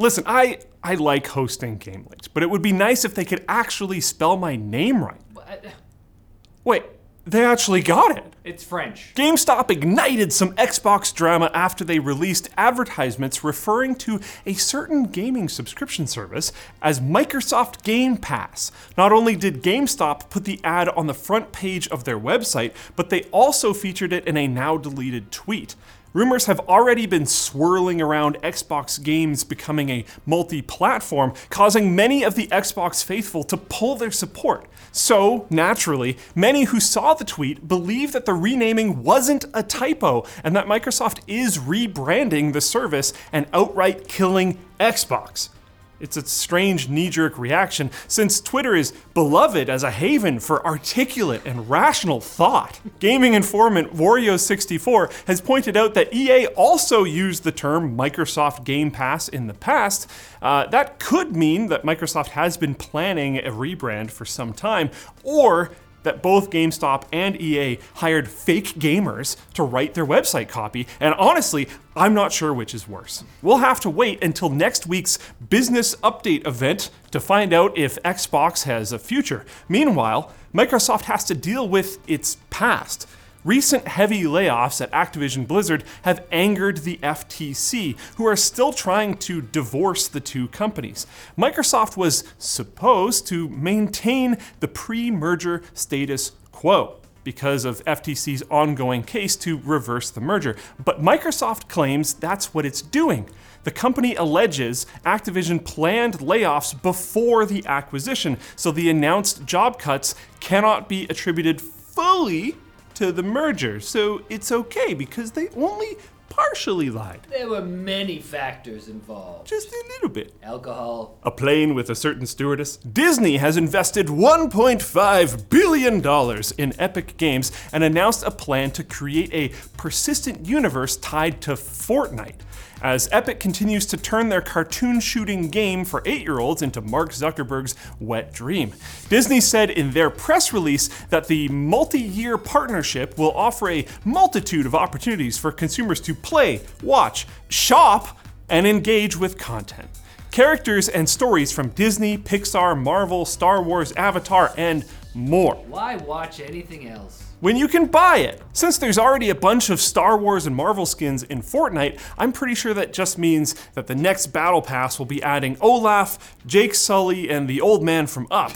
Listen, I I like hosting game leaks, but it would be nice if they could actually spell my name right. Wait, they actually got it. It's French. GameStop ignited some Xbox drama after they released advertisements referring to a certain gaming subscription service as Microsoft Game Pass. Not only did GameStop put the ad on the front page of their website, but they also featured it in a now deleted tweet. Rumors have already been swirling around Xbox games becoming a multi platform, causing many of the Xbox faithful to pull their support. So, naturally, many who saw the tweet believe that the renaming wasn't a typo and that Microsoft is rebranding the service and outright killing Xbox. It's a strange knee jerk reaction since Twitter is beloved as a haven for articulate and rational thought. Gaming informant Wario64 has pointed out that EA also used the term Microsoft Game Pass in the past. Uh, that could mean that Microsoft has been planning a rebrand for some time, or that both GameStop and EA hired fake gamers to write their website copy, and honestly, I'm not sure which is worse. We'll have to wait until next week's business update event to find out if Xbox has a future. Meanwhile, Microsoft has to deal with its past. Recent heavy layoffs at Activision Blizzard have angered the FTC, who are still trying to divorce the two companies. Microsoft was supposed to maintain the pre merger status quo because of FTC's ongoing case to reverse the merger. But Microsoft claims that's what it's doing. The company alleges Activision planned layoffs before the acquisition, so the announced job cuts cannot be attributed fully to the merger. So it's okay because they only partially lied. There were many factors involved. Just a little bit. Alcohol. A plane with a certain stewardess. Disney has invested $1.5 billion in Epic Games and announced a plan to create a persistent universe tied to Fortnite as Epic continues to turn their cartoon shooting game for eight year olds into Mark Zuckerberg's wet dream. Disney said in their press release that the multi year partnership will offer a multitude of opportunities for consumers to play, watch, shop, and engage with content. Characters and stories from Disney, Pixar, Marvel, Star Wars, Avatar, and more Why watch anything else? when you can buy it. Since there's already a bunch of Star Wars and Marvel skins in Fortnite, I'm pretty sure that just means that the next Battle Pass will be adding Olaf, Jake Sully, and the old man from Up.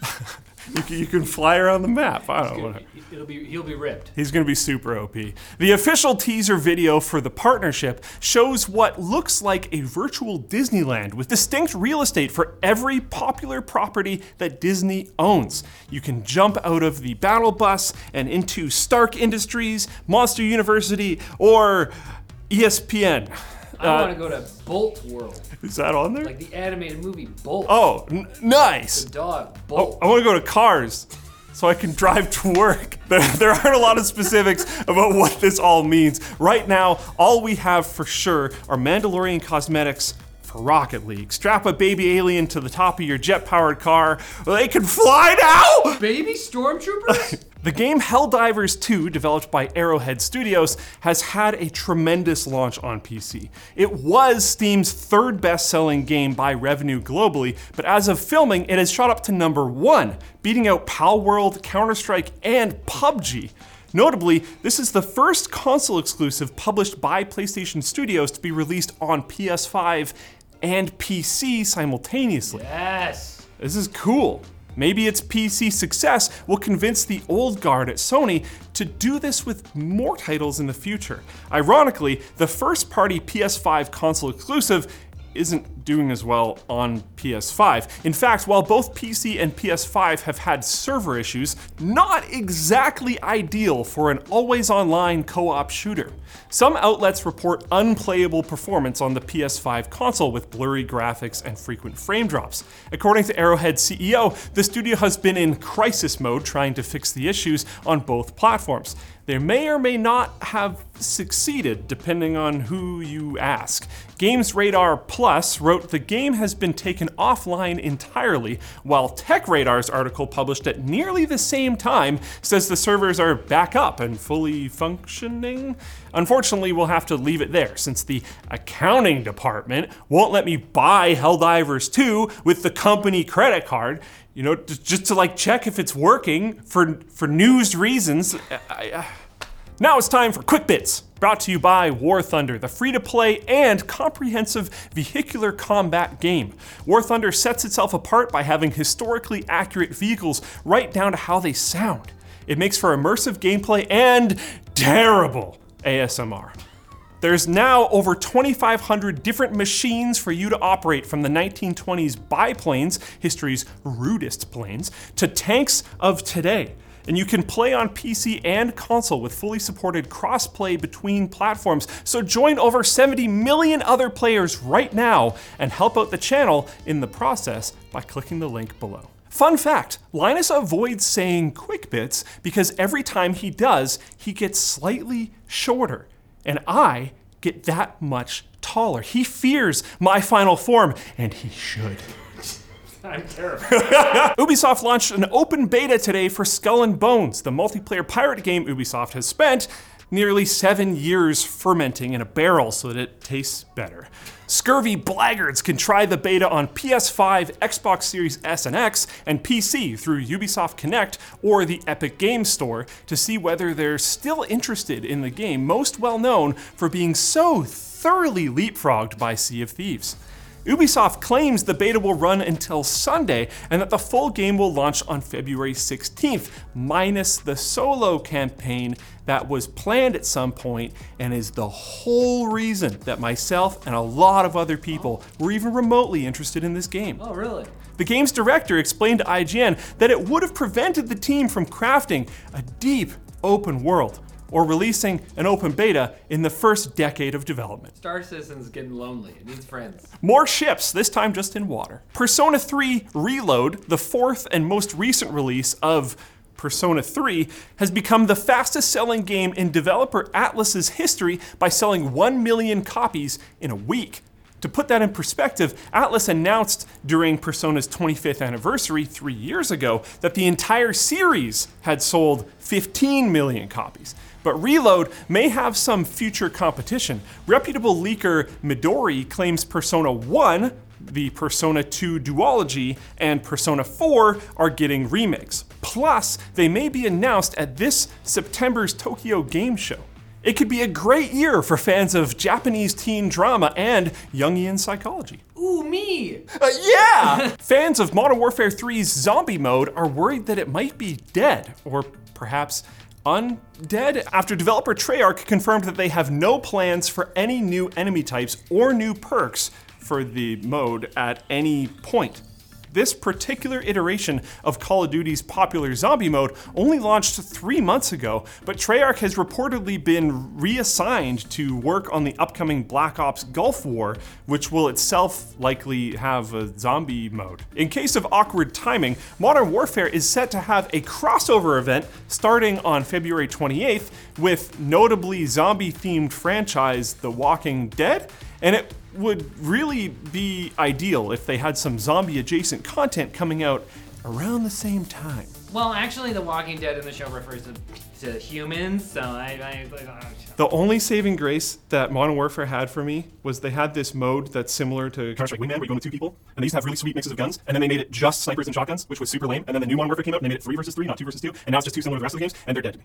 you, can, you can fly around the map. I don't know. It'll be he'll be ripped. He's going to be super OP. The official teaser video for the partnership shows what looks like a virtual Disneyland with distinct real estate for every popular property that Disney owns. You can jump out of the battle bus and into Stark Industries, Monster University, or ESPN. I Uh, want to go to Bolt World, Is that on there? like the animated movie Bolt. oh, n- nice. the dog Oh, Bolt. I want to go to Cars so I can drive to work. There, there aren't a lot of specifics about what this all means. Right now, all we have for sure are Mandalorian cosmetics for Rocket League. Strap a baby alien to the top of your jet powered car. They can fly now! Baby stormtroopers. The game Helldivers 2, developed by Arrowhead Studios, has had a tremendous launch on PC. It was Steam's third best selling game by revenue globally, but as of filming, it has shot up to number one, beating out Palworld, Counter Strike, and PUBG. Notably, this is the first console exclusive published by PlayStation Studios to be released on PS5 and PC simultaneously. yes. This is cool. Maybe its PC success will convince the old guard at Sony to do this with more titles in the future. Ironically, the first party PS5 console exclusive isn't doing as well on PS5. In fact, while both PC and PS5 have had server issues, not exactly ideal for an always online co op shooter. Some outlets report unplayable performance on the PS5 console with blurry graphics and frequent frame drops. According to Arrowhead CEO, the studio has been in crisis mode trying to fix the issues on both platforms. They may or may not have succeeded, depending on who you ask. Games Radar Plus wrote the game has been taken offline entirely, while TechRadar's article published at nearly the same time says the servers are back up and fully functioning. Unfortunately, we'll have to leave it there since the accounting department won't let me buy Helldivers 2 with the company credit card. You know, just to like check if it's working for for news reasons. I, I, now it's time for Quick Bits, brought to you by War Thunder, the free to play and comprehensive vehicular combat game. War Thunder sets itself apart by having historically accurate vehicles right down to how they sound. It makes for immersive gameplay and terrible ASMR. There's now over 2,500 different machines for you to operate from the 1920s biplanes, history's rudest planes, to tanks of today and you can play on PC and console with fully supported crossplay between platforms. So join over 70 million other players right now and help out the channel in the process by clicking the link below. Fun fact Linus avoids saying quick bits because every time he does, he gets slightly shorter. And I get that much taller. He fears my final form, and he should. I'm terrified. Ubisoft launched an open beta today for Skull and Bones, the multiplayer pirate game Ubisoft has spent nearly seven years fermenting in a barrel so that it tastes better. Scurvy blaggards can try the beta on PS5, Xbox Series S and X, and PC through Ubisoft Connect or the Epic Games Store to see whether they're still interested in the game, most well known for being so thoroughly leapfrogged by Sea of Thieves. Ubisoft claims the beta will run until Sunday and that the full game will launch on February 16th, minus the solo campaign that was planned at some point and is the whole reason that myself and a lot of other people were even remotely interested in this game. oh, really? The game's director explained to IGN that it would have prevented the team from crafting a deep open world or releasing an open beta in the first decade of development. Star Citizen's getting lonely. It needs friends. More ships, this time just in water. Persona 3 Reload, the fourth and most recent release of Persona 3, has become the fastest selling game in developer Atlus's history by selling 1 million copies in a week. To put that in perspective, Atlus announced during Persona's 25th anniversary three years ago that the entire series had sold 15 million copies. But Reload may have some future competition. Reputable leaker Midori claims Persona 1, the Persona 2 duology, and Persona 4 are getting remakes. Plus, they may be announced at this September's Tokyo Game Show. It could be a great year for fans of Japanese teen drama and Jungian psychology. Ooh, me! Uh, yeah! Fans of Modern Warfare 3's zombie mode are worried that it might be dead, or perhaps undead, after developer Treyarch confirmed that they have no plans for any new enemy types or new perks for the mode at any point. This particular iteration of Call of Duty's popular zombie mode only launched three months ago, but Treyarch has reportedly been reassigned to work on the upcoming Black Ops Gulf War, which will itself likely have a zombie mode. In case of awkward timing, Modern Warfare is set to have a crossover event starting on February 28th with notably zombie themed franchise The Walking Dead, and it would really be ideal if they had some zombie adjacent content coming out around the same time. Well, actually, The Walking Dead in the show refers to, to humans, so I. I, I The only saving grace that Modern Warfare had for me was they had this mode that's similar to Counter Strike Wingman, where you go with two people, and they used to have really sweet mixes of guns, and then they made it just snipers and shotguns, which was super lame. And then the new Modern Warfare came out, and they made it three versus three, not two versus two, and now it's just two similar to the rest of the games, and they're dead to me.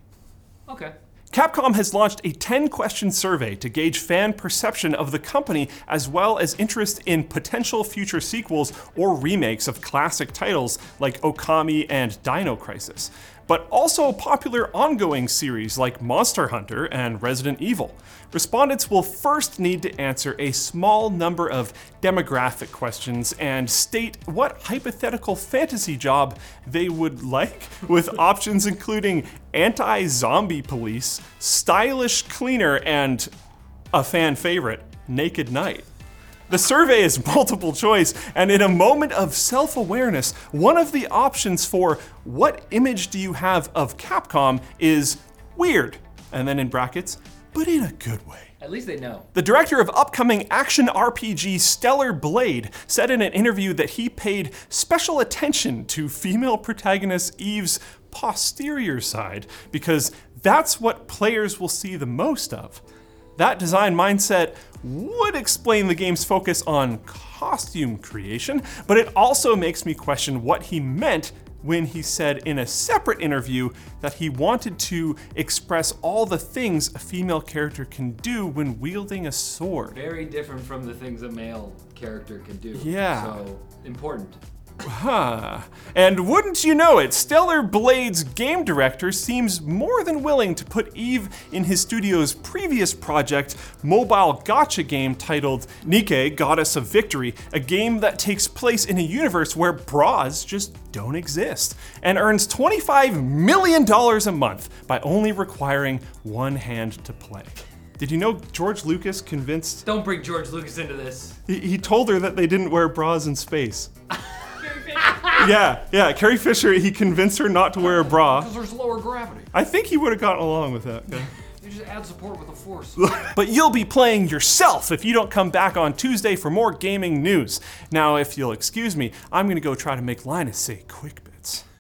Okay. Capcom has launched a 10 question survey to gauge fan perception of the company as well as interest in potential future sequels or remakes of classic titles like Okami and Dino Crisis. But also popular ongoing series like Monster Hunter and Resident Evil. Respondents will first need to answer a small number of demographic questions and state what hypothetical fantasy job they would like, with options including anti zombie police, stylish cleaner, and a fan favorite, Naked Knight. The survey is multiple choice, and in a moment of self awareness, one of the options for what image do you have of Capcom is weird, and then in brackets, but in a good way. At least they know. The director of upcoming action RPG Stellar Blade said in an interview that he paid special attention to female protagonist Eve's posterior side because that's what players will see the most of. That design mindset would explain the game's focus on costume creation, but it also makes me question what he meant when he said in a separate interview that he wanted to express all the things a female character can do when wielding a sword. Very different from the things a male character can do. Yeah. So important. Huh. And wouldn't you know it, Stellar Blade's game director seems more than willing to put Eve in his studio's previous project, mobile gacha game titled Nikke, Goddess of Victory, a game that takes place in a universe where bras just don't exist, and earns $25 million a month by only requiring one hand to play. Did you know George Lucas convinced. Don't bring George Lucas into this. He, he told her that they didn't wear bras in space. yeah, yeah. Carrie Fisher, he convinced her not to wear a bra. Because there's lower gravity. I think he would have gotten along with that. yeah. You just add support with the force. But you'll be playing yourself if you don't come back on Tuesday for more gaming news. Now, if you'll excuse me, I'm gonna go try to make Linus say quick bits.